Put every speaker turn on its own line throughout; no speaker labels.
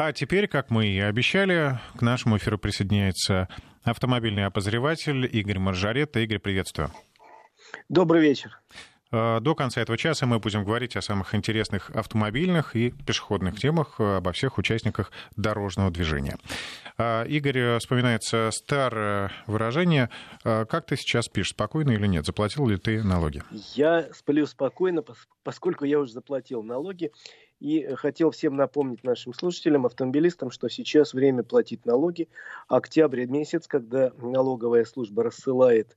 А теперь, как мы и обещали, к нашему эфиру присоединяется автомобильный обозреватель Игорь Маржарет. Игорь, приветствую.
Добрый вечер.
Э, до конца этого часа мы будем говорить о самых интересных автомобильных и пешеходных темах, э, обо всех участниках дорожного движения. Э, Игорь, вспоминается старое выражение. Как ты сейчас спишь, спокойно или нет? Заплатил ли ты налоги?
Я сплю спокойно, поскольку я уже заплатил налоги. И хотел всем напомнить нашим слушателям, автомобилистам, что сейчас время платить налоги. Октябрь месяц, когда налоговая служба рассылает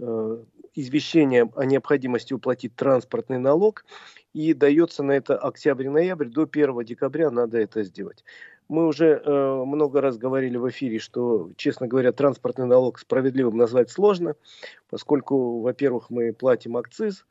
Э, извещение о необходимости уплатить транспортный налог, и дается на это октябрь-ноябрь, до 1 декабря надо это сделать. Мы уже э, много раз говорили в эфире, что, честно говоря, транспортный налог справедливым назвать сложно, поскольку, во-первых, мы платим акциз,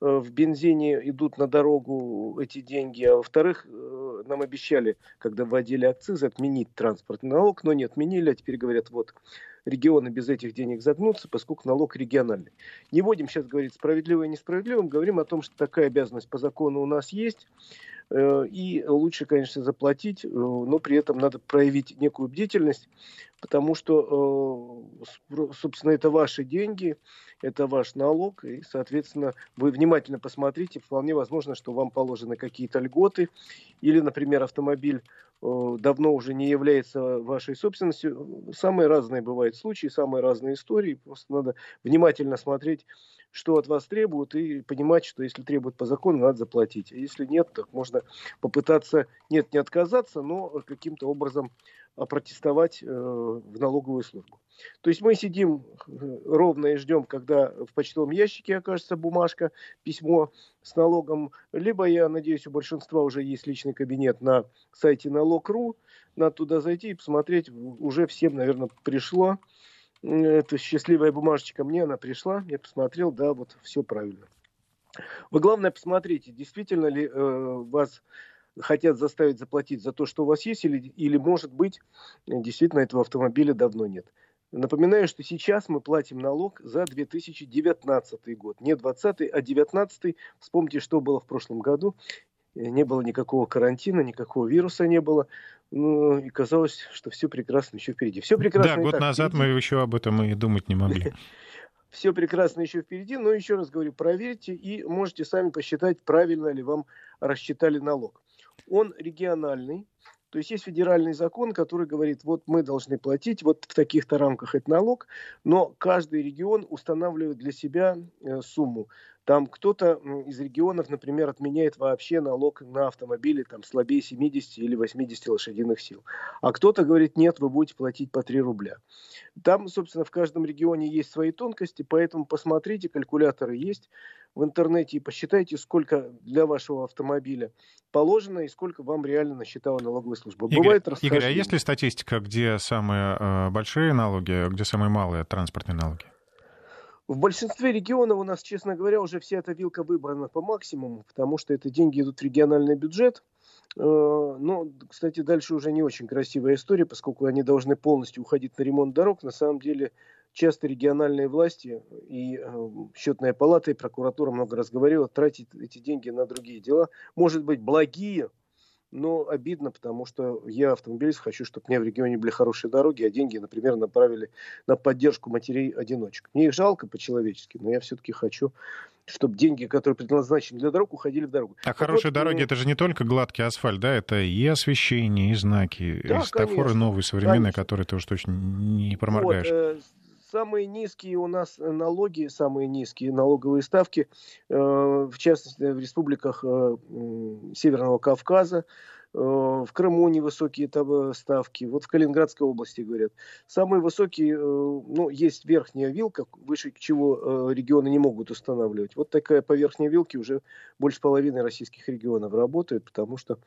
в бензине идут на дорогу эти деньги, а во-вторых, э, нам обещали, когда вводили акциз, отменить транспортный налог, но не отменили, а теперь говорят, вот, регионы без этих денег загнутся, поскольку налог региональный. Не будем сейчас говорить справедливо и несправедливо, говорим о том, что такая обязанность по закону у нас есть. Э, и лучше, конечно, заплатить, э, но при этом надо проявить некую бдительность, потому что, э, собственно, это ваши деньги, это ваш налог, и, соответственно, вы внимательно посмотрите, вполне возможно, что вам положены какие-то льготы, или, например, автомобиль давно уже не является вашей собственностью. Самые разные бывают случаи, самые разные истории. Просто надо внимательно смотреть что от вас требуют, и понимать, что если требуют по закону, надо заплатить. А если нет, то можно попытаться, нет, не отказаться, но каким-то образом протестовать э, в налоговую службу. То есть мы сидим э, ровно и ждем, когда в почтовом ящике окажется бумажка, письмо с налогом. Либо, я надеюсь, у большинства уже есть личный кабинет на сайте налог.ру. Надо туда зайти и посмотреть. Уже всем, наверное, пришло эта счастливая бумажечка мне, она пришла, я посмотрел, да, вот все правильно. Вы главное посмотрите, действительно ли э, вас хотят заставить заплатить за то, что у вас есть, или, или может быть, действительно этого автомобиля давно нет. Напоминаю, что сейчас мы платим налог за 2019 год. Не 2020, а 2019. Вспомните, что было в прошлом году. Э, не было никакого карантина, никакого вируса не было. Ну, и казалось, что все прекрасно еще впереди. Все прекрасно.
Да, год назад впереди. мы еще об этом и думать не могли.
Все прекрасно еще впереди, но еще раз говорю, проверьте и можете сами посчитать, правильно ли вам рассчитали налог. Он региональный, то есть есть федеральный закон, который говорит, вот мы должны платить вот в таких-то рамках этот налог, но каждый регион устанавливает для себя э, сумму. Там кто-то из регионов, например, отменяет вообще налог на автомобили там, слабее 70 или 80 лошадиных сил. А кто-то говорит, нет, вы будете платить по 3 рубля. Там, собственно, в каждом регионе есть свои тонкости, поэтому посмотрите, калькуляторы есть в интернете и посчитайте, сколько для вашего автомобиля положено и сколько вам реально насчитала налоговая служба.
Игорь, Бывает Игорь, а есть ли статистика, где самые э, большие налоги, где самые малые транспортные налоги?
В большинстве регионов у нас, честно говоря, уже вся эта вилка выбрана по максимуму, потому что это деньги идут в региональный бюджет. Э, но, кстати, дальше уже не очень красивая история, поскольку они должны полностью уходить на ремонт дорог. На самом деле, часто региональные власти и э, счетная палата и прокуратура много раз говорила, тратить эти деньги на другие дела. Может быть, благие, но обидно, потому что я автомобилист, хочу, чтобы у меня в регионе были хорошие дороги, а деньги, например, направили на поддержку матерей-одиночек. Мне их жалко по-человечески, но я все-таки хочу, чтобы деньги, которые предназначены для дорог, уходили в дорогу.
А так хорошие вот, дороги, ну... это же не только гладкий асфальт, да, это и освещение, и знаки, да, и стафоры новые, современные, конечно. которые ты уж точно не проморгаешь. Вот, э,
самые низкие у нас налоги, самые низкие налоговые ставки, э, в частности в республиках э, Северного Кавказа, в Крыму невысокие там ставки, вот в Калининградской области говорят. Самые высокие, э, ну, есть верхняя вилка, выше чего э, регионы не могут устанавливать. Вот такая по верхней вилке уже больше половины российских регионов работает, потому что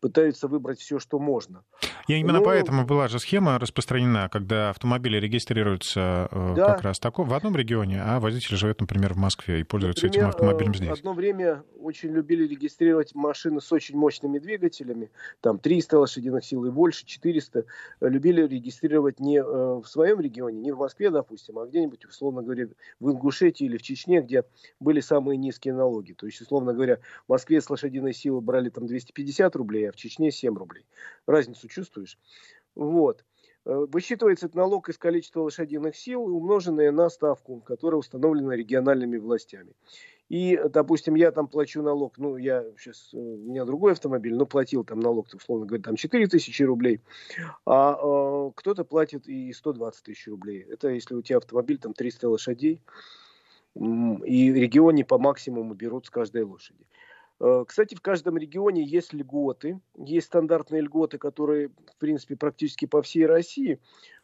пытаются выбрать все, что можно.
И именно Но... поэтому была же схема распространена, когда автомобили регистрируются да. как раз таком, в одном регионе, а водитель живет, например, в Москве и пользуется например, этим автомобилем здесь.
Одно время очень любили регистрировать машины с очень мощными двигателями, налогами, там 300 лошадиных сил и больше, 400, любили регистрировать не в своем регионе, не в Москве, допустим, а где-нибудь, условно говоря, в Ингушетии или в Чечне, где были самые низкие налоги. То есть, условно говоря, в Москве с лошадиной силы брали там 250 рублей, а в Чечне 7 рублей. Разницу чувствуешь? Вот. Э, высчитывается этот налог из количества лошадиных сил, умноженное на ставку, которая установлена региональными властями. И, допустим, я там плачу налог, ну, я сейчас, э, у меня другой автомобиль, но платил там налог, условно говоря, там 4 тысячи рублей, а э, кто-то платит и 120 тысяч рублей. Это если у тебя автомобиль там 300 лошадей, и регионе по максимуму берут с каждой лошади. Э, кстати, в каждом регионе есть льготы, есть стандартные льготы, которые, в принципе, практически по всей России.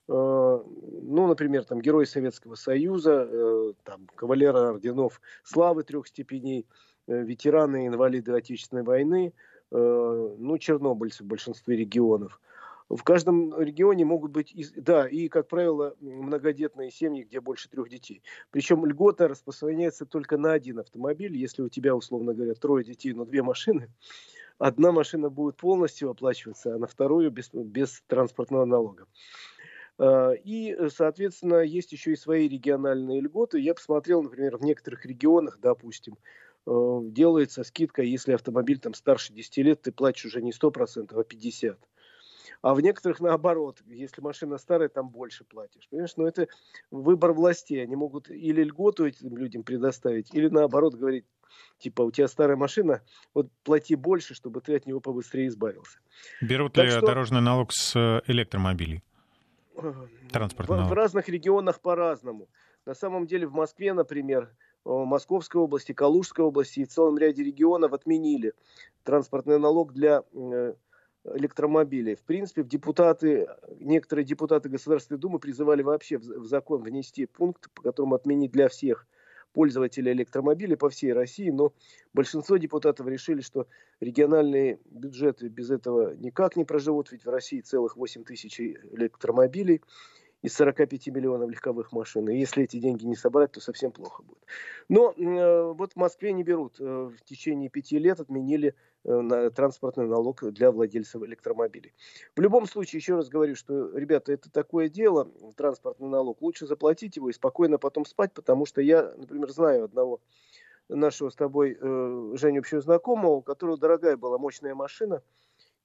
Э, ну, например, там герои Советского Союза, э, там кавалеры орденов славы трех степеней, ветераны, инвалиды Отечественной войны, ну, чернобыльцы в большинстве регионов – в каждом регионе могут быть, да, и, как правило, многодетные семьи, где больше трех детей. Причем льгота распространяется только на один автомобиль. Если у тебя, условно говоря, трое детей, но две машины, одна машина будет полностью оплачиваться, а на вторую без, без транспортного налога. А, и, соответственно, есть еще и свои региональные льготы. Я посмотрел, например, в некоторых регионах, допустим, э, делается скидка, если автомобиль там старше 10 лет, ты платишь уже не 100%, а 50%. А в некоторых наоборот, если машина старая, там больше платишь. Понимаешь, но это выбор властей. Они могут или льготу этим людям предоставить, или наоборот говорить, типа, у тебя старая машина, вот плати больше, чтобы ты от него побыстрее избавился.
Берут так ли что... дорожный налог с э, электромобилей?
Транспортный в, налог. В разных регионах по-разному. На самом деле в Москве, например, в Московской области, Калужской области и в целом ряде регионов отменили транспортный налог для э, электромобилей. В принципе, в депутаты, некоторые депутаты Государственной Думы призывали вообще в закон внести пункт, по которому отменить для всех пользователей электромобилей по всей России, но большинство депутатов решили, что региональные бюджеты без этого никак не проживут, ведь в России целых 8 тысяч электромобилей из 45 миллионов легковых машин. И если эти деньги не собрать, то совсем плохо будет. Но э, вот в Москве не берут. Э, в течение пяти лет отменили э, на транспортный налог для владельцев электромобилей. В любом случае, еще раз говорю, что, ребята, это такое дело, транспортный налог. Лучше заплатить его и спокойно потом спать, потому что я, например, знаю одного нашего с тобой э, Женю общего знакомого, у которого дорогая была мощная машина,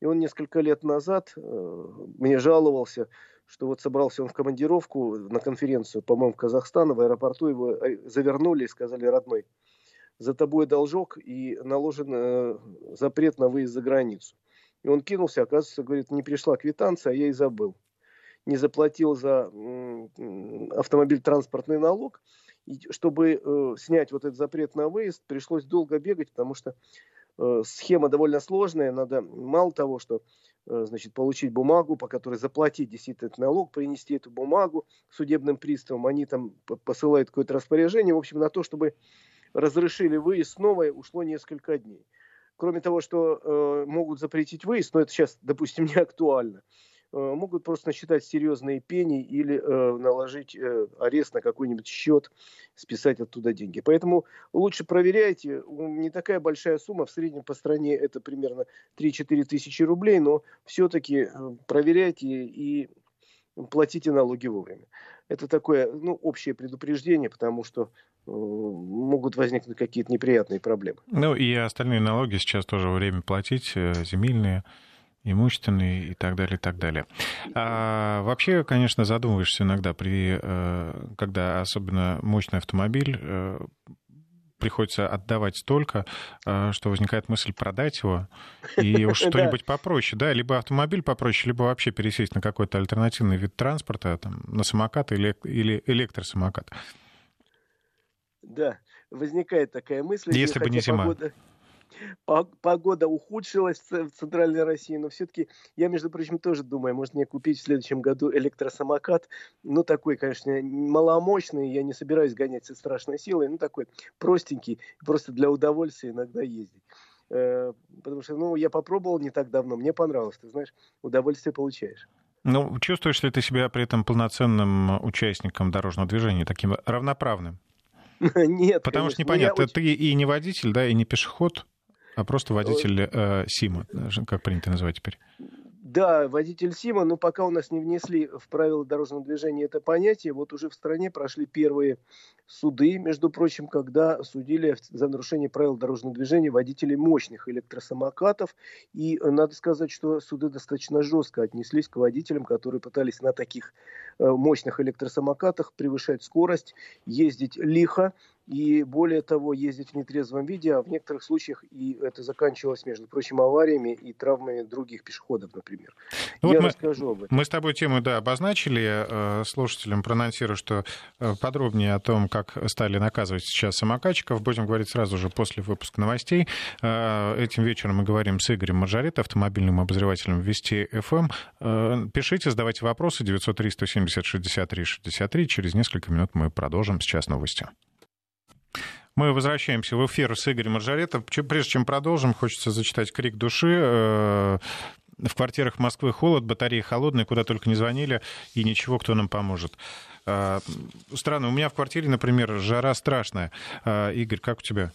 и он несколько лет назад э, мне жаловался, что вот собрался он в командировку на конференцию, по-моему, в Казахстан, в аэропорту его э, завернули и сказали, родной, за тобой должок и наложен э, запрет на выезд за границу. И он кинулся, оказывается, говорит, не пришла квитанция, а я и забыл. Не заплатил за автомобиль транспортный налог. И чтобы э, снять вот этот запрет на выезд, пришлось долго бегать, потому что схема довольно сложная. Надо мало того, что Э, значит, получить бумагу, по которой заплатить действительно этот налог, принести эту бумагу судебным приставам. Они там посылают какое-то распоряжение. В общем, на то, чтобы разрешили выезд снова, ушло несколько дней. Кроме того, что э, могут запретить выезд, но это сейчас, допустим, не актуально, Э, могут просто насчитать серьезные пени или э, наложить э, арест на какой-нибудь счет, списать оттуда деньги. Поэтому лучше проверяйте. Не такая большая сумма, в среднем по стране это примерно 3-4 тысячи рублей, но все-таки э, проверяйте и платите налоги вовремя. Это такое ну, общее предупреждение, потому что э, могут возникнуть какие-то неприятные проблемы.
Ну и остальные налоги сейчас тоже время платить, э, земельные имущественные и так далее, и так далее. А вообще, конечно, задумываешься иногда, при, э, когда особенно мощный автомобиль, э, приходится отдавать столько, э, что возникает мысль продать его и уж что-нибудь попроще, да, либо автомобиль попроще, либо вообще пересесть на какой-то альтернативный вид транспорта, там, на самокат или, или электросамокат.
Да, возникает такая мысль.
Если бы не зима. Погода
погода ухудшилась в центральной России, но все-таки я, между прочим, тоже думаю, может мне купить в следующем году электросамокат, ну такой, конечно, маломощный, я не собираюсь гонять со страшной силой, ну такой простенький, просто для удовольствия иногда ездить. Э, потому что, ну, я попробовал не так давно, мне понравилось, ты знаешь, удовольствие получаешь.
Ну, чувствуешь ли ты себя при этом полноценным участником дорожного движения, таким равноправным?
Нет.
Потому конечно. что непонятно, ты и не водитель, да, и не пешеход, А просто водитель э, СИМа, как принято называть теперь?
Да, водитель СИМа, но пока у нас не внесли в правила дорожного движения это понятие, вот уже в стране прошли первые суды, между прочим, когда судили за нарушение правил дорожного движения водителей мощных электросамокатов. И надо сказать, что суды достаточно жестко отнеслись к водителям, которые пытались на таких э, мощных электросамокатах превышать скорость, ездить лихо и более того, ездить в нетрезвом виде, а в некоторых случаях и это заканчивалось, между прочим, авариями и травмами других пешеходов, например.
Ну, Я вот расскажу мы, об этом. Мы с тобой тему, да, обозначили. Э, слушателям проанонсирую, что э, подробнее о том, как стали наказывать сейчас самокатчиков, будем говорить сразу же после выпуска новостей. Э, этим вечером мы говорим с Игорем Маржарет, автомобильным обозревателем Вести ФМ. Пишите, задавайте вопросы 903 170 63 63. Через несколько минут мы продолжим. Сейчас новости. Мы возвращаемся в эфир с Игорем Маржаретом. Прежде чем продолжим, хочется зачитать крик души. Э, в квартирах Москвы холод, батареи холодные, куда только не звонили, и ничего, кто нам поможет. Э, странно, у меня в квартире, например, жара страшная. Э, Игорь, как у тебя?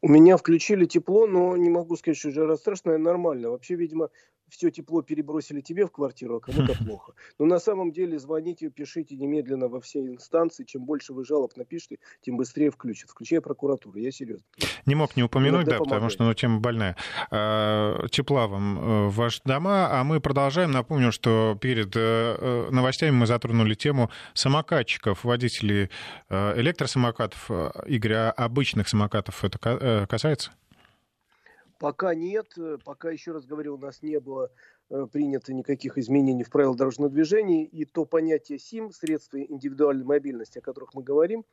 У меня включили тепло, но не могу сказать, что жара страшная, нормально. Вообще, видимо, все тепло перебросили тебе в квартиру, а кому-то плохо. Но на самом деле звоните, пишите немедленно во все инстанции. Чем больше вы жалоб напишите, тем быстрее включат, включая прокуратуру. Я серьезно.
Не мог не упомянуть, да, потому что ну, тема больная. А, тепла вам э, ваши дома, а мы продолжаем. Напомню, что перед э, э, новостями мы затронули тему самокатчиков, водителей электросамокатов. Игорь, а обычных самокатов это касается?
Пока нет, э, пока, еще раз говорю, у нас не было э, принято никаких изменений в правила дорожного движения, и то понятие СИМ, средства индивидуальной мобильности, о которых мы говорим,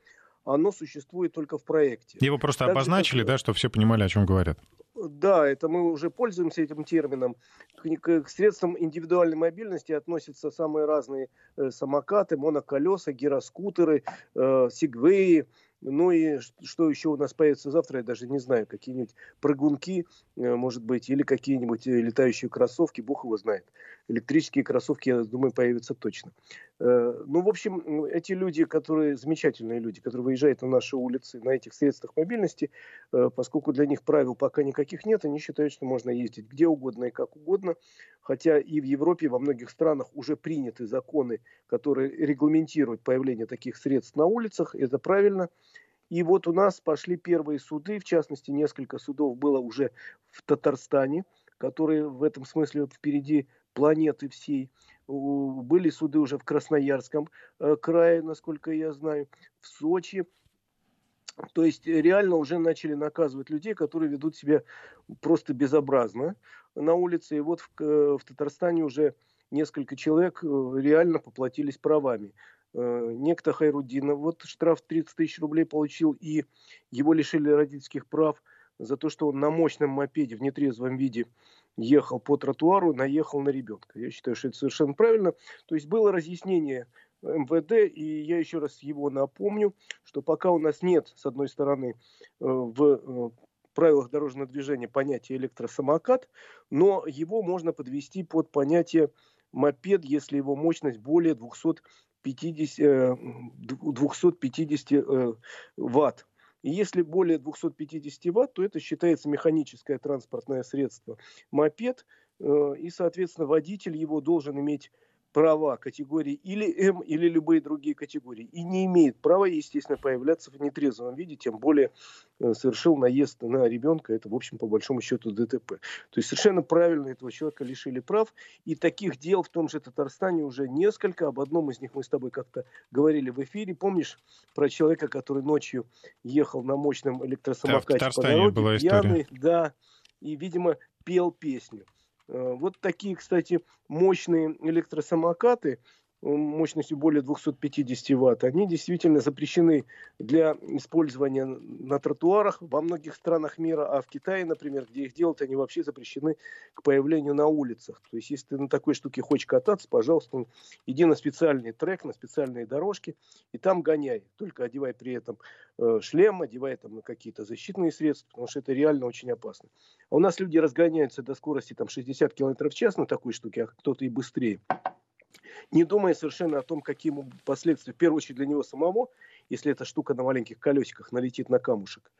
оно существует только в проекте.
Его просто так обозначили, как... да, чтобы все понимали, о чем говорят.
Да, это мы уже пользуемся этим термином. К, к средствам индивидуальной мобильности относятся самые разные э, самокаты, моноколеса, гироскутеры, э, сигвеи, ну и что еще у нас появится завтра, я даже не знаю. Какие-нибудь прыгунки, э, может быть, или какие-нибудь э, летающие кроссовки, бог его знает. Электрические кроссовки, я думаю, появятся точно. Э, ну, в общем, эти люди, которые, замечательные люди, которые выезжают на наши улицы на этих средствах мобильности, поскольку для них правил пока никаких нет, они считают, что можно ездить где угодно и как угодно. Хотя и в Европе, во многих странах уже приняты законы, которые регламентируют появление таких средств на улицах. Это правильно. И вот у нас пошли первые суды, в частности, несколько судов было уже в Татарстане, которые в этом смысле впереди планеты всей. Были суды уже в Красноярском э, крае, насколько я знаю, в Сочи. То есть реально уже начали наказывать людей, которые ведут себя просто безобразно на улице. И вот в, в Татарстане уже несколько человек э, реально поплатились правами. Э, некто Хайрудинов, вот штраф 30 тысяч рублей получил, и его лишили родительских прав за то, что он на мощном мопеде в нетрезвом виде ехал по тротуару, наехал на ребенка. Я считаю, что это совершенно правильно. То есть было разъяснение МВД, и я еще раз его напомню, что пока у нас нет, с одной стороны, э, в э, правилах дорожного движения понятия электросамокат, но его можно подвести под понятие мопед, если его мощность более 200 50, 250 э, э, ватт. И если более 250 ватт, то это считается механическое транспортное средство мопед, э, и, соответственно, водитель его должен иметь права категории или М, или любые другие категории. И не имеет права, естественно, появляться в нетрезвом виде, тем более э, совершил наезд на ребенка. Это, в общем, по большому счету ДТП. То есть совершенно правильно этого человека лишили прав. И таких дел в том же Татарстане уже несколько. Об одном из них мы с тобой как-то говорили в эфире. Помнишь про человека, который ночью ехал на мощном электросамокате да, по дороге, была история. пьяный, да, и, видимо, пел песню. Э, вот такие, кстати, мощные электросамокаты мощностью более 250 ватт, они действительно запрещены для использования на тротуарах во многих странах мира, а в Китае, например, где их делают, они вообще запрещены к появлению на улицах. То есть, если ты на такой штуке хочешь кататься, пожалуйста, иди на специальный трек, на специальные дорожки и там гоняй. Только одевай при этом э, шлем, одевай там какие-то защитные средства, потому что это реально очень опасно. А у нас люди разгоняются до скорости там 60 км в час на такой штуке, а кто-то и быстрее не думая совершенно о том, каким последствия, в первую очередь для него самого, если эта штука на маленьких колесиках налетит на камушек.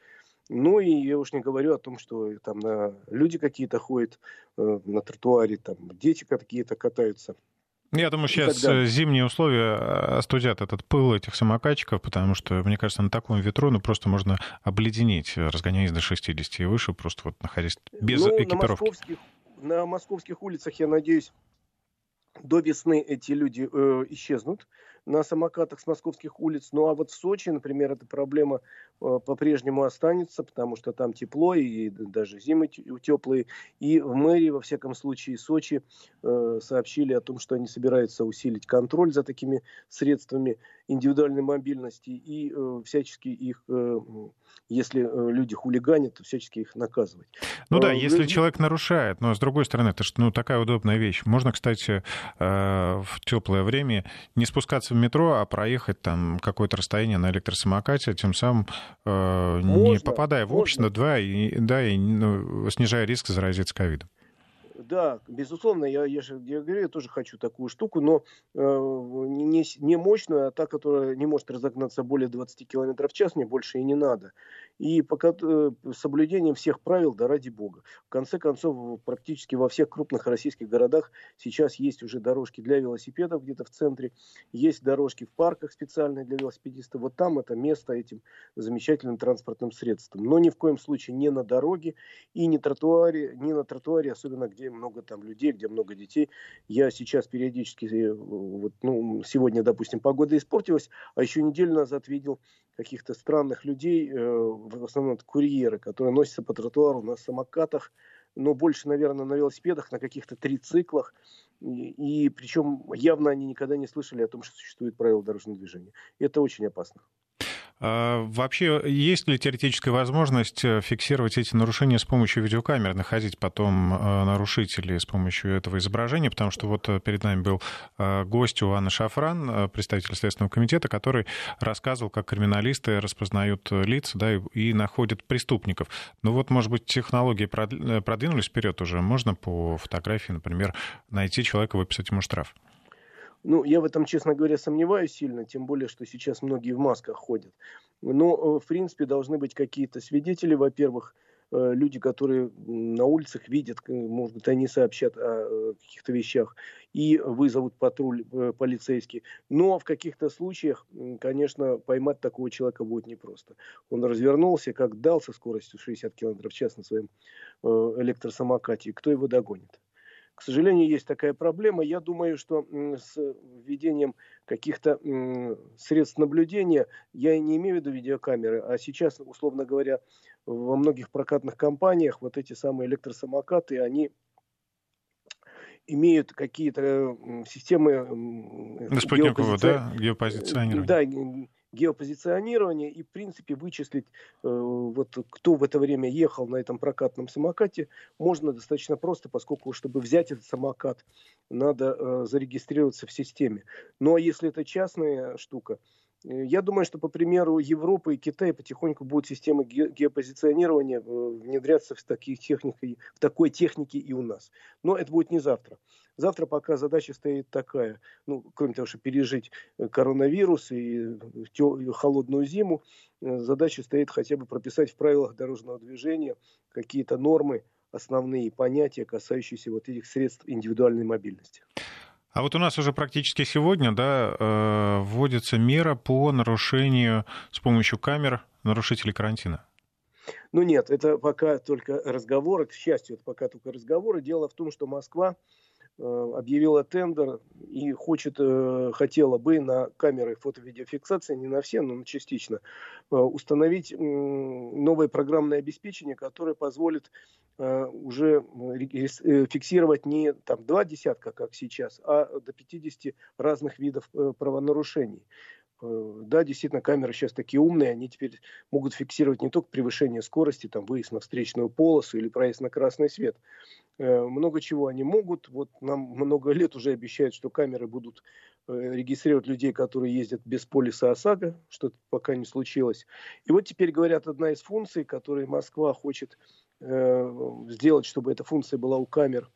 Ну и я уж не говорю о том, что там на, люди какие-то ходят э, на тротуаре, там дети какие-то катаются.
Я думаю, сейчас зимние условия э, остудят этот пыл этих самокатчиков, потому что, мне кажется, на таком ветру ну, просто можно обледенить, разгоняясь до 60 и выше, просто вот находясь без ну, экипировки. На
московских, на московских улицах, я надеюсь, до весны эти люди э, исчезнут на самокатах с московских улиц. Ну а вот в Сочи, например, эта проблема э, по-прежнему останется, потому что там тепло и даже зимы теплые. И в мэрии, во всяком случае, Сочи э, сообщили о том, что они собираются усилить контроль за такими средствами индивидуальной мобильности и э, всячески их, э, если э, люди хулиганят, то всячески их наказывать.
Ну да, а, если люди... человек нарушает, но с другой стороны, это же ну, такая удобная вещь. Можно, кстати, в теплое время не спускаться в метро, а проехать там какое-то расстояние на электросамокате, тем самым можно, не попадая в общество, да, и, да, и ну, снижая риск заразиться ковидом
да, безусловно, я, я же я говорю, я тоже хочу такую штуку, но э, не, не мощную, а та, которая не может разогнаться более 20 км в час, мне больше и не надо. И пока э, соблюдением всех правил, да ради бога. В конце концов, практически во всех крупных российских городах сейчас есть уже дорожки для велосипедов где-то в центре, есть дорожки в парках специальные для велосипедистов. Вот там это место этим замечательным транспортным средством. Но ни в коем случае не на дороге и не тротуаре, не на тротуаре, особенно где много там людей, где много детей. Я сейчас периодически, э, вот, ну, сегодня, допустим, погода испортилась, а еще неделю назад видел каких-то странных людей, э, в основном это курьеры, которые носятся по тротуару на самокатах, но больше, наверное, на велосипедах, на каких-то трициклах. И, и причем явно они никогда не слышали о том, что существует правила дорожного движения. Это очень опасно.
А, вообще, есть ли теоретическая возможность э, фиксировать эти нарушения с помощью видеокамер, находить потом э, нарушителей с помощью этого изображения? Потому что вот э, перед нами был гость у Анны Шафран, представитель Следственного комитета, который рассказывал, как криминалисты распознают лица да, и находят преступников. Ну вот, может быть, технологии продвинулись вперед уже. Можно по фотографии, например, найти человека, выписать ему штраф?
Ну, я в этом, честно говоря, сомневаюсь сильно, тем более, что сейчас многие в масках ходят. Но, э, в принципе, должны быть какие-то свидетели, во-первых, э, люди, которые на улицах видят, может быть, они сообщат о э, каких-то вещах и вызовут патруль полицейский. Но в каких-то случаях, конечно, поймать такого человека будет непросто. Он развернулся, как дал со скоростью 60 км в час на своем электросамокате. Кто его догонит? К сожалению, есть такая проблема. Я думаю, что с введением каких-то средств наблюдения, я не имею в виду видеокамеры, а сейчас, условно говоря, во многих прокатных компаниях вот эти самые электросамокаты, они имеют какие-то системы...
Спутникового, да, геопозиционирования. Да,
геопозиционирование и, в принципе, вычислить, э, вот, кто в это время ехал на этом прокатном самокате, можно достаточно просто, поскольку, чтобы взять этот самокат, надо э, зарегистрироваться в системе. Ну, а если это частная штука, я думаю, что, по примеру Европы и Китая потихоньку будут системы геопозиционирования э, внедряться в, таких техники, в такой технике и у нас. Но это будет не завтра. Завтра пока задача стоит такая, ну, кроме того, что пережить э, коронавирус и э, холодную зиму, э, задача стоит хотя бы прописать в правилах дорожного движения какие-то нормы, основные понятия, касающиеся вот этих средств индивидуальной мобильности.
А вот у нас уже практически сегодня да, вводится мера по нарушению с помощью камер нарушителей карантина.
Ну нет, это пока только разговоры, к счастью, это пока только разговоры. Дело в том, что Москва Э, объявила тендер и хочет, э, хотела бы на камеры фото-видеофиксации, не на все, но частично, э, установить новое программное обеспечение, которое позволит уже фиксировать не там, два десятка, как сейчас, а до 50 разных видов правонарушений. Да, действительно, камеры сейчас такие умные, они теперь могут фиксировать не только превышение скорости, там, выезд на встречную полосу или проезд на красный свет, Э, много чего они могут. Вот нам много лет уже обещают, что камеры будут э, регистрировать людей, которые ездят без полиса ОСАГО, что пока не случилось. И вот теперь говорят, одна из функций, которые Москва хочет э, сделать, чтобы эта функция была у камер,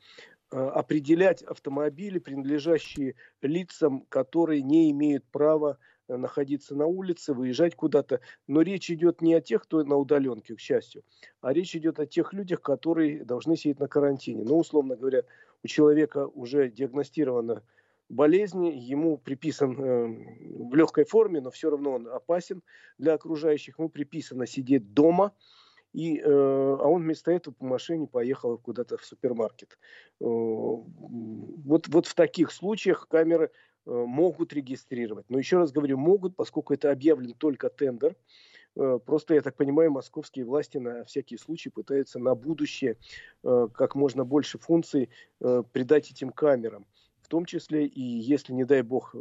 определять автомобили, принадлежащие лицам, которые не имеют права находиться на улице, выезжать куда-то. Но речь идет не о тех, кто на удаленке, к счастью, а речь идет о тех людях, которые должны сидеть на карантине. Ну, условно говоря, у человека уже диагностирована болезнь, ему приписан э, в легкой форме, но все равно он опасен для окружающих, ему приписано сидеть дома, и, э, а он вместо этого по машине поехал куда-то в супермаркет. Э, вот, вот в таких случаях камеры э, могут регистрировать. Но еще раз говорю, могут, поскольку это объявлен только тендер. Э, просто, я так понимаю, московские власти на всякий случай пытаются на будущее э, как можно больше функций э, придать этим камерам том числе и если, не дай бог,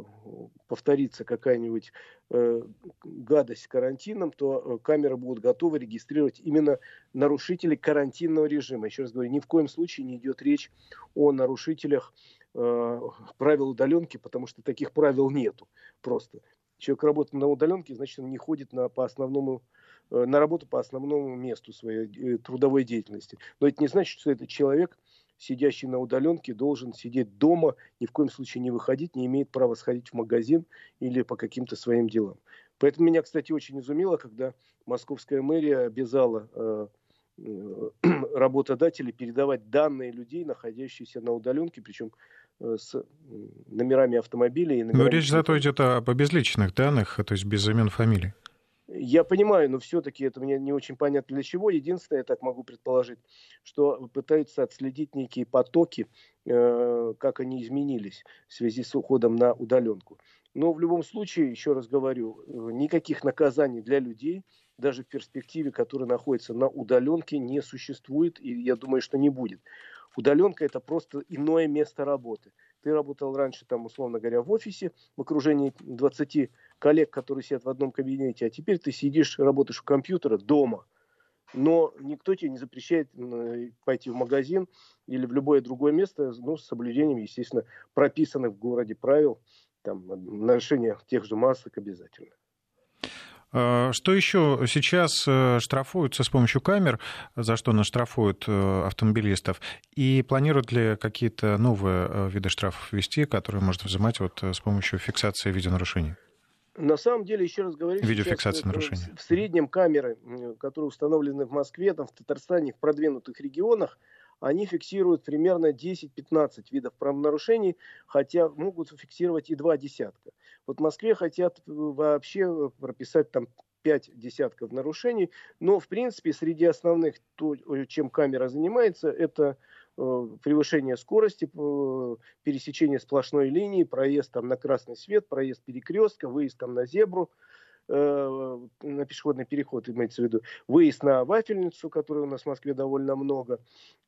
повторится какая-нибудь э, гадость карантином, то э, камеры будут готовы регистрировать именно нарушителей карантинного режима. Еще раз говорю, ни в коем случае не идет речь о нарушителях э, правил удаленки, потому что таких правил нету просто. Человек работает на удаленке, значит, он не ходит на, по основному э, на работу по основному месту своей э, трудовой деятельности. Но это не значит, что этот человек сидящий на удаленке должен сидеть дома, ни в коем случае не выходить, не имеет права сходить в магазин или по каким-то своим делам. Поэтому меня, кстати, очень изумило, когда московская мэрия обязала работодателей передавать данные людей, находящихся на удаленке, причем с номерами автомобилей.
Но речь зато идет об обезличенных данных, то есть без имен фамилий.
Я понимаю, но все-таки это мне не очень понятно для чего. Единственное, я так могу предположить, что пытаются отследить некие потоки, э, как они изменились в связи с уходом на удаленку. Но в любом случае, еще раз говорю, э, никаких наказаний для людей, даже в перспективе, которые находятся на удаленке, не существует, и я думаю, что не будет. Удаленка это просто иное место работы. Ты работал раньше, там, условно говоря, в офисе, в окружении 20 коллег, которые сидят в одном кабинете, а теперь ты сидишь, работаешь у компьютера дома. Но никто тебе не запрещает пойти в магазин или в любое другое место, ну, с соблюдением, естественно, прописанных в городе правил, там, нарушение тех же масок обязательно.
А, что еще сейчас э, штрафуются с помощью камер, за что нас штрафуют э, автомобилистов, и планируют ли какие-то новые э, виды штрафов ввести, которые можно взимать вот с помощью фиксации видеонарушений?
На самом деле, еще раз говорю,
Видеофиксация нарушений.
в среднем камеры, которые установлены в Москве, там, в Татарстане, в продвинутых регионах, они фиксируют примерно 10-15 видов правонарушений, хотя могут фиксировать и два десятка. Вот в Москве хотят э, вообще э, прописать там пять десятков нарушений, но в принципе среди основных, то, чем камера занимается, это э, превышение скорости, пересечение сплошной линии, проезд там на красный свет, проезд перекрестка, выезд там на зебру, Э, на пешеходный переход, имеется в виду, выезд на вафельницу, которой у нас в Москве довольно много,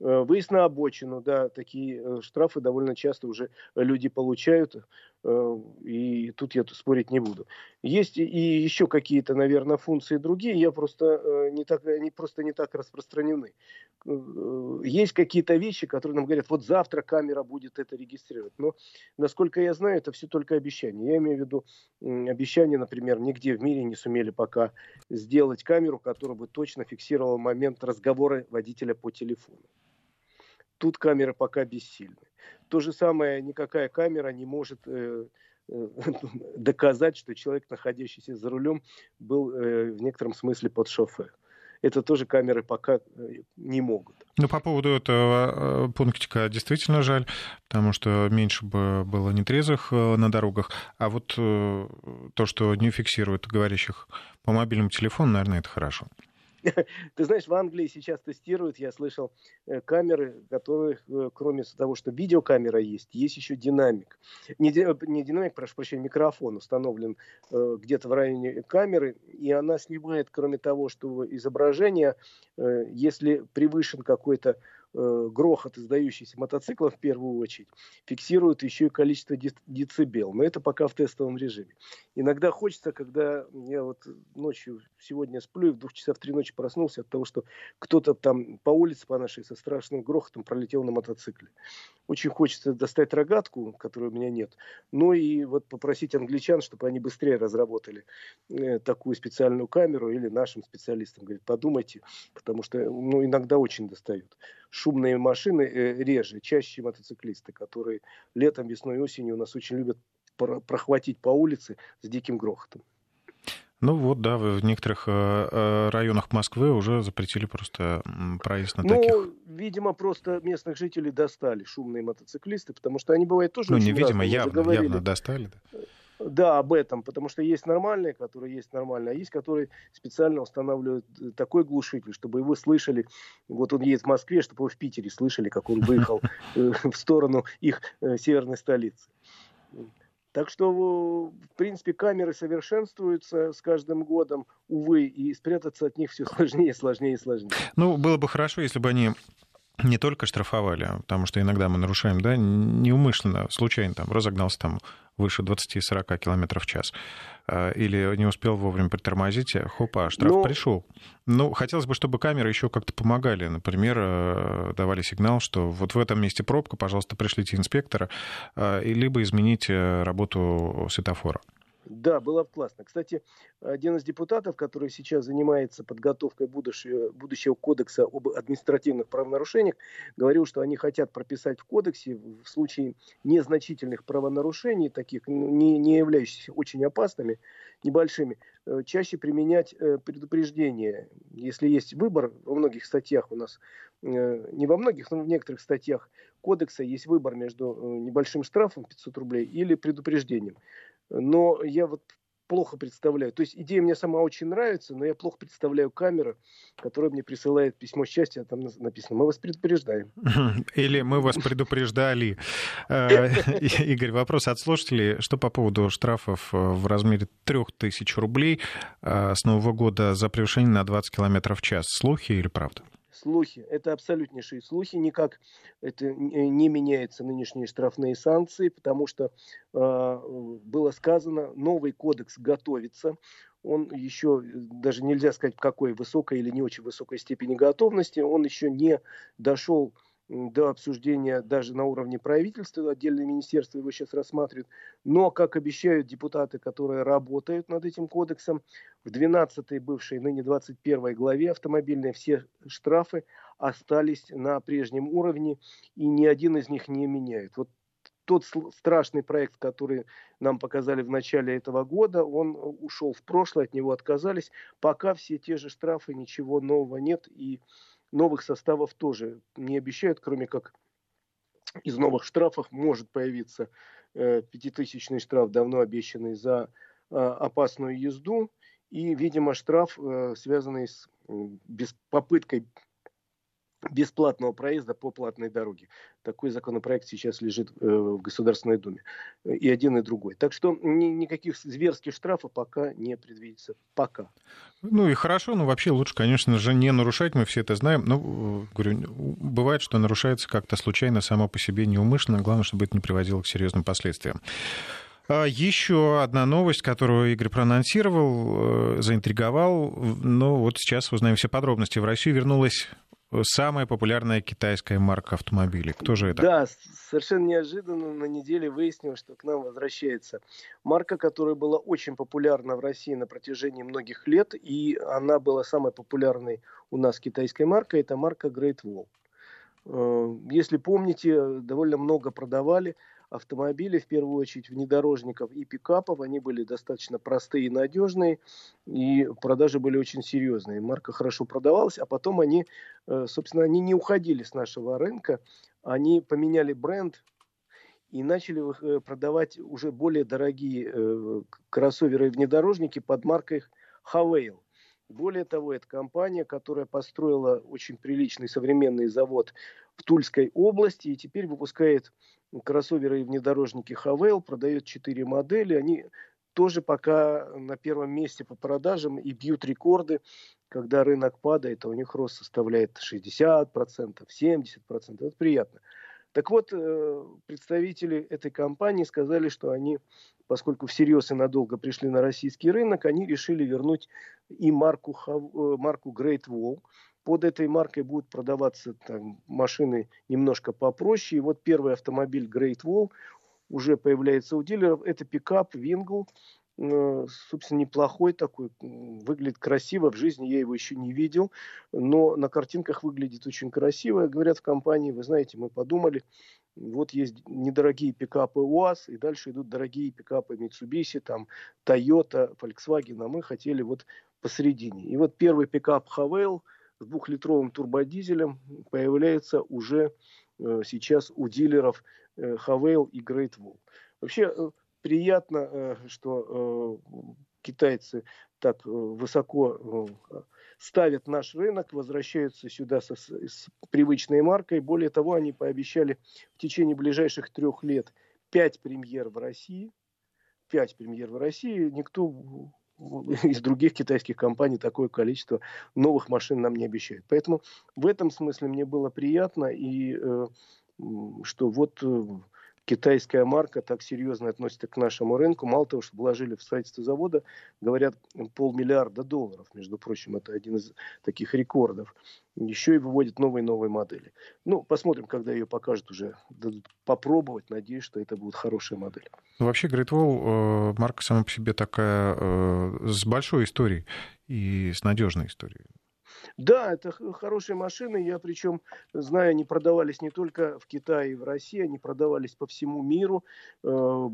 э, выезд на обочину, да, такие э, штрафы довольно часто уже люди получают, и тут я спорить не буду. Есть и еще какие-то, наверное, функции другие, я просто не так, они просто не так распространены. Есть какие-то вещи, которые нам говорят, вот завтра камера будет это регистрировать, но, насколько я знаю, это все только обещания. Я имею в виду обещания, например, нигде в мире не сумели пока сделать камеру, которая бы точно фиксировала момент разговора водителя по телефону. Тут камеры пока бессильны. То же самое, никакая камера не может э, э, доказать, что человек, находящийся за рулем, был э, в некотором смысле под шофе это тоже камеры пока э, не могут.
Ну, по поводу этого э, пунктика действительно жаль, потому что меньше бы было нетрезвых э, на дорогах. А вот то, что не фиксируют говорящих по мобильному телефону, наверное, это хорошо.
Ты знаешь, в Англии сейчас тестируют, я слышал, э, камеры, которые, э, кроме того, что видеокамера есть, есть еще динамик. Не, не динамик, прошу прощения, микрофон установлен э, где-то в районе камеры, и она снимает, кроме того, что изображение, э, если превышен какой-то Э, грохот, издающийся мотоцикла в первую очередь, фиксирует еще и количество децибел. Но это пока в тестовом режиме. Иногда хочется, когда я вот ночью сегодня сплю и в двух часов в три ночи проснулся от того, что кто-то там по улице по нашей со страшным грохотом пролетел на мотоцикле. Очень хочется достать рогатку, которой у меня нет. Ну и вот попросить англичан, чтобы они быстрее разработали э, такую специальную камеру или нашим специалистам. Говорит, подумайте, потому что ну, иногда очень достают шумные машины э, реже, чаще мотоциклисты, которые летом, весной, осенью у нас очень любят прохватить по улице с диким грохотом.
Ну вот, да, в некоторых э, э, районах Москвы уже запретили просто проезд на
ну,
таких.
Ну, видимо, просто местных жителей достали шумные мотоциклисты, потому что они бывают тоже
Ну, не видимо, явно, явно достали. Да.
Да, об этом, потому что есть нормальные, которые есть нормальные, а есть, которые специально устанавливают э, такой глушитель, чтобы его слышали, вот он едет в Москве, чтобы его в Питере слышали, как он выехал в сторону их северной столицы. Так что, в принципе, камеры совершенствуются с каждым годом, увы, и спрятаться от них все сложнее, сложнее и сложнее.
Ну, было бы хорошо, если бы они не только штрафовали, потому что иногда мы нарушаем, да, неумышленно, случайно там разогнался там выше 20-40 км в час, а, или не успел вовремя притормозить, э, хопа, штраф Но... Ну, пришел. Ну, хотелось бы, чтобы камеры еще как-то помогали. Например, э, давали сигнал, что вот в этом месте пробка, пожалуйста, пришлите инспектора, либо измените работу светофора.
Да, было бы классно. Кстати, один из депутатов, который сейчас занимается подготовкой будущего, будущего кодекса об административных правонарушениях, говорил, что они хотят прописать в кодексе в случае незначительных правонарушений, таких не, не являющихся очень опасными, небольшими, э, чаще применять э, предупреждение. Если есть выбор, во многих статьях у нас, э, не во многих, но в некоторых статьях кодекса есть выбор между небольшим штрафом 500 рублей или предупреждением но я вот плохо представляю. То есть идея мне сама очень нравится, но я плохо представляю камеру, которая мне присылает письмо счастья, а там написано «Мы вас предупреждаем».
Или «Мы вас предупреждали». Э, Игорь, вопрос от слушателей. Что по поводу штрафов э, в размере 3000 рублей э, с Нового года за превышение на 20 км в час? Слухи или правда?
Слухи. Это абсолютнейшие слухи. Никак это не меняется нынешние штрафные санкции, потому что э, было сказано, новый кодекс готовится. Он еще, даже нельзя сказать, какой высокой или не очень высокой степени готовности, он еще не дошел до обсуждения даже на уровне правительства, отдельное министерство его сейчас рассматривает. Но, как обещают депутаты, которые работают над этим кодексом, в 12-й бывшей, ныне 21 главе автомобильной все штрафы остались на прежнем уровне, и ни один из них не меняют. Вот тот страшный проект, который нам показали в начале этого года, он ушел в прошлое, от него отказались. Пока все те же штрафы, ничего нового нет, и новых составов тоже не обещают, кроме как из новых штрафов может появиться э, пятитысячный штраф, давно обещанный за э, опасную езду, и, видимо, штраф, э, связанный с попыткой бесплатного проезда по платной дороге. Такой законопроект сейчас лежит э, в Государственной Думе. И один, и другой. Так что ни, никаких зверских штрафов пока не предвидится. Пока.
Ну и хорошо, но вообще лучше, конечно же, не нарушать, мы все это знаем. Ну, говорю, бывает, что нарушается как-то случайно, само по себе, неумышленно. Главное, чтобы это не приводило к серьезным последствиям. А еще одна новость, которую Игорь проанонсировал, э, заинтриговал. Но вот сейчас узнаем все подробности. В Россию вернулась самая популярная китайская марка автомобилей. Кто же это?
Да, совершенно неожиданно на неделе выяснилось, что к нам возвращается марка, которая была очень популярна в России на протяжении многих лет, и она была самой популярной у нас китайской маркой, это марка Great Wall. Э, если помните, довольно много продавали автомобили, в первую очередь внедорожников и пикапов. Они были достаточно простые и надежные, и продажи были очень серьезные. Марка хорошо продавалась, а потом они, э, собственно, они не уходили с нашего рынка, они поменяли бренд, и начали э, продавать уже более дорогие э, кроссоверы и внедорожники под маркой Havail. Более того, это компания, которая построила очень приличный современный завод в Тульской области и теперь выпускает кроссоверы и внедорожники Хавел, продает четыре модели. Они тоже пока на первом месте по продажам и бьют рекорды. Когда рынок падает, а у них рост составляет 60%, 70%. Это приятно. Так вот, э, представители этой компании сказали, что они, поскольку всерьез и надолго пришли на российский рынок, они решили вернуть и марку, э, марку Great Wall – под этой маркой будут продаваться там, машины немножко попроще. И вот первый автомобиль Great Wall уже появляется у дилеров. Это пикап Wingle. Э, собственно, неплохой такой. Выглядит красиво. В жизни я его еще не видел. Но на картинках выглядит очень красиво. Говорят в компании, вы знаете, мы подумали, Вот есть недорогие пикапы УАЗ, и дальше идут дорогие пикапы Mitsubishi, там Toyota, Volkswagen, а мы хотели вот посередине. И вот первый пикап Haval с двухлитровым турбодизелем появляется уже э, сейчас у дилеров э, Хавейл и Great Wall. Вообще э, приятно, что китайцы так высоко ставят наш рынок, возвращаются сюда со, с привычной маркой. Более того, они пообещали в течение ближайших трех лет пять премьер в России. Пять премьер в России. Никто из других китайских компаний такое количество новых машин нам не обещает. Поэтому в этом смысле мне было приятно и э, что вот э, китайская марка так серьезно относится к нашему рынку. Мало того, что вложили в строительство завода, говорят, полмиллиарда долларов, между прочим, это один из таких рекордов. Еще и выводят новые-новые модели. Ну, посмотрим, когда ее покажут уже, дадут попробовать. Надеюсь, что это будет хорошая модель.
Ну, вообще, Great Wall э, марка сама по себе такая э, с большой историей и с надежной историей.
Да, это хорошие машины. Я причем знаю, они продавались не только в Китае и в России, они продавались по всему миру. Э,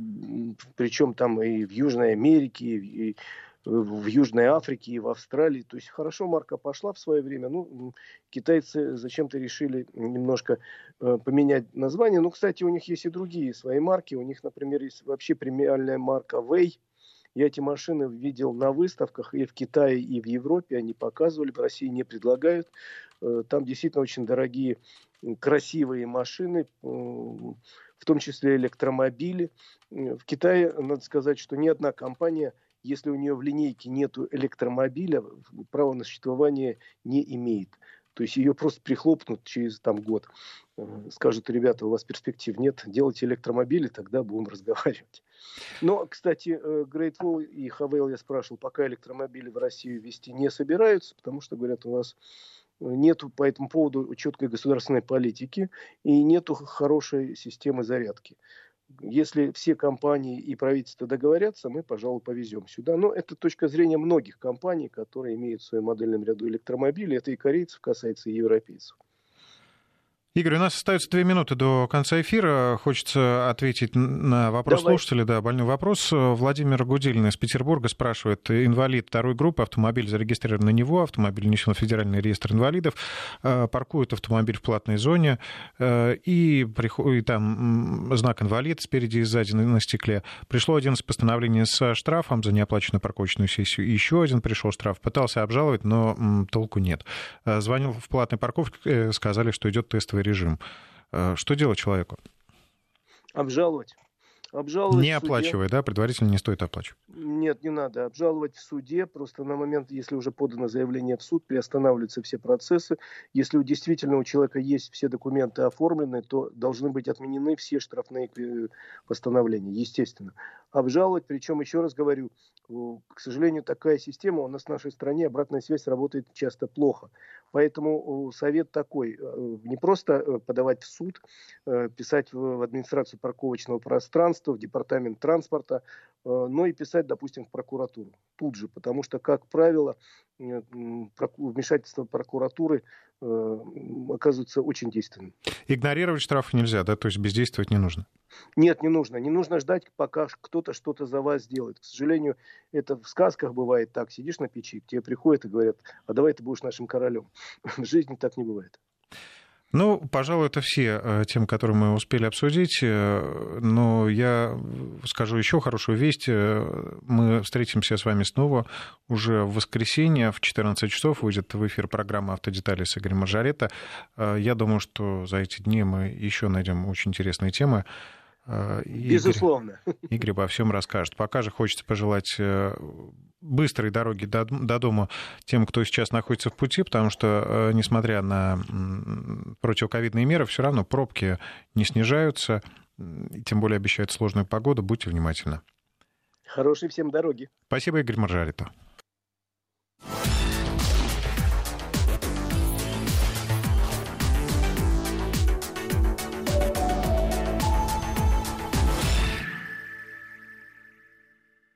причем там и в Южной Америке, и в Южной Африке, и в Австралии. То есть хорошо марка пошла в свое время. Ну, китайцы зачем-то решили немножко э, поменять название. Ну, кстати, у них есть и другие свои марки. У них, например, есть вообще премиальная марка Wei – я эти машины видел на выставках и в Китае, и в Европе. Они показывали, в России не предлагают. Э, там действительно очень дорогие, красивые машины, в том числе электромобили. В Китае, надо сказать, что ни одна компания если у нее в линейке нет электромобиля, право на существование не имеет. То есть ее просто прихлопнут через там, год. Э, скажут, ребята, у вас перспектив нет, делайте электромобили, тогда будем разговаривать. Но, кстати, э, Great Wall и Хавейл я спрашивал, пока электромобили в Россию вести не собираются, потому что, говорят, у нас э, нету по этому поводу четкой государственной политики и нету хорошей системы зарядки. Если все компании и правительство договорятся, мы, пожалуй, повезем сюда. Но это точка зрения многих компаний, которые имеют в своем модельном ряду электромобили. Это и корейцев касается, и европейцев.
Игорь, у нас остается две минуты до конца эфира. Хочется ответить на вопрос Давай. слушателя. Да, больной вопрос. Владимир Гудилин из Петербурга спрашивает. Инвалид второй группы, автомобиль зарегистрирован на него, автомобиль внесен в Федеральный реестр инвалидов, э, паркует автомобиль в платной зоне, э, и, приходит, там знак инвалид спереди и сзади на стекле. Пришло один с постановлением со штрафом за неоплаченную парковочную сессию. Еще один пришел штраф. Пытался обжаловать, но толку нет. Э, звонил в платной парковке, сказали, что идет тестовый тестовый режим. Э, что делать человеку?
Обжаловать. Обжаловать
не оплачивая, да? Предварительно не стоит оплачивать.
Нет, не надо. Обжаловать в суде. Просто на момент, если уже подано заявление в суд, приостанавливаются все процессы. Если у действительно у человека есть все документы оформлены, то должны быть отменены все штрафные э, постановления, естественно. Обжаловать, причем, еще раз говорю, к сожалению, такая система у нас в нашей стране, обратная связь работает часто плохо. Поэтому совет такой, э, не просто э, подавать в суд, э, писать в администрацию парковочного пространства, в департамент транспорта, но и писать, допустим, в прокуратуру тут же, потому что, как правило, вмешательство прокуратуры оказывается очень действенным.
Игнорировать штрафы нельзя, да, то есть бездействовать не нужно?
Нет, не нужно. Не нужно ждать, пока кто-то что-то за вас сделает. К сожалению, это в сказках бывает так. Сидишь на печи, к тебе приходят и говорят, а давай ты будешь нашим королем. В жизни так не бывает.
Ну, пожалуй, это все э, темы, которые мы успели обсудить. Э, но я скажу еще хорошую весть. Э, мы встретимся с вами снова уже в воскресенье в 14 часов. Выйдет в эфир программа «Автодетали» с Игорем Маржарета. Я думаю, что за эти дни мы еще найдем очень интересные темы.
Игорь, Безусловно.
Игорь обо всем расскажет. Пока же хочется пожелать быстрой дороги до, до дома тем, кто сейчас находится в пути, потому что, э, несмотря на противоковидные меры, все равно пробки не снижаются, тем более обещают сложную погоду. Будьте внимательны.
Хорошей всем дороги.
Спасибо, Игорь Маржарито.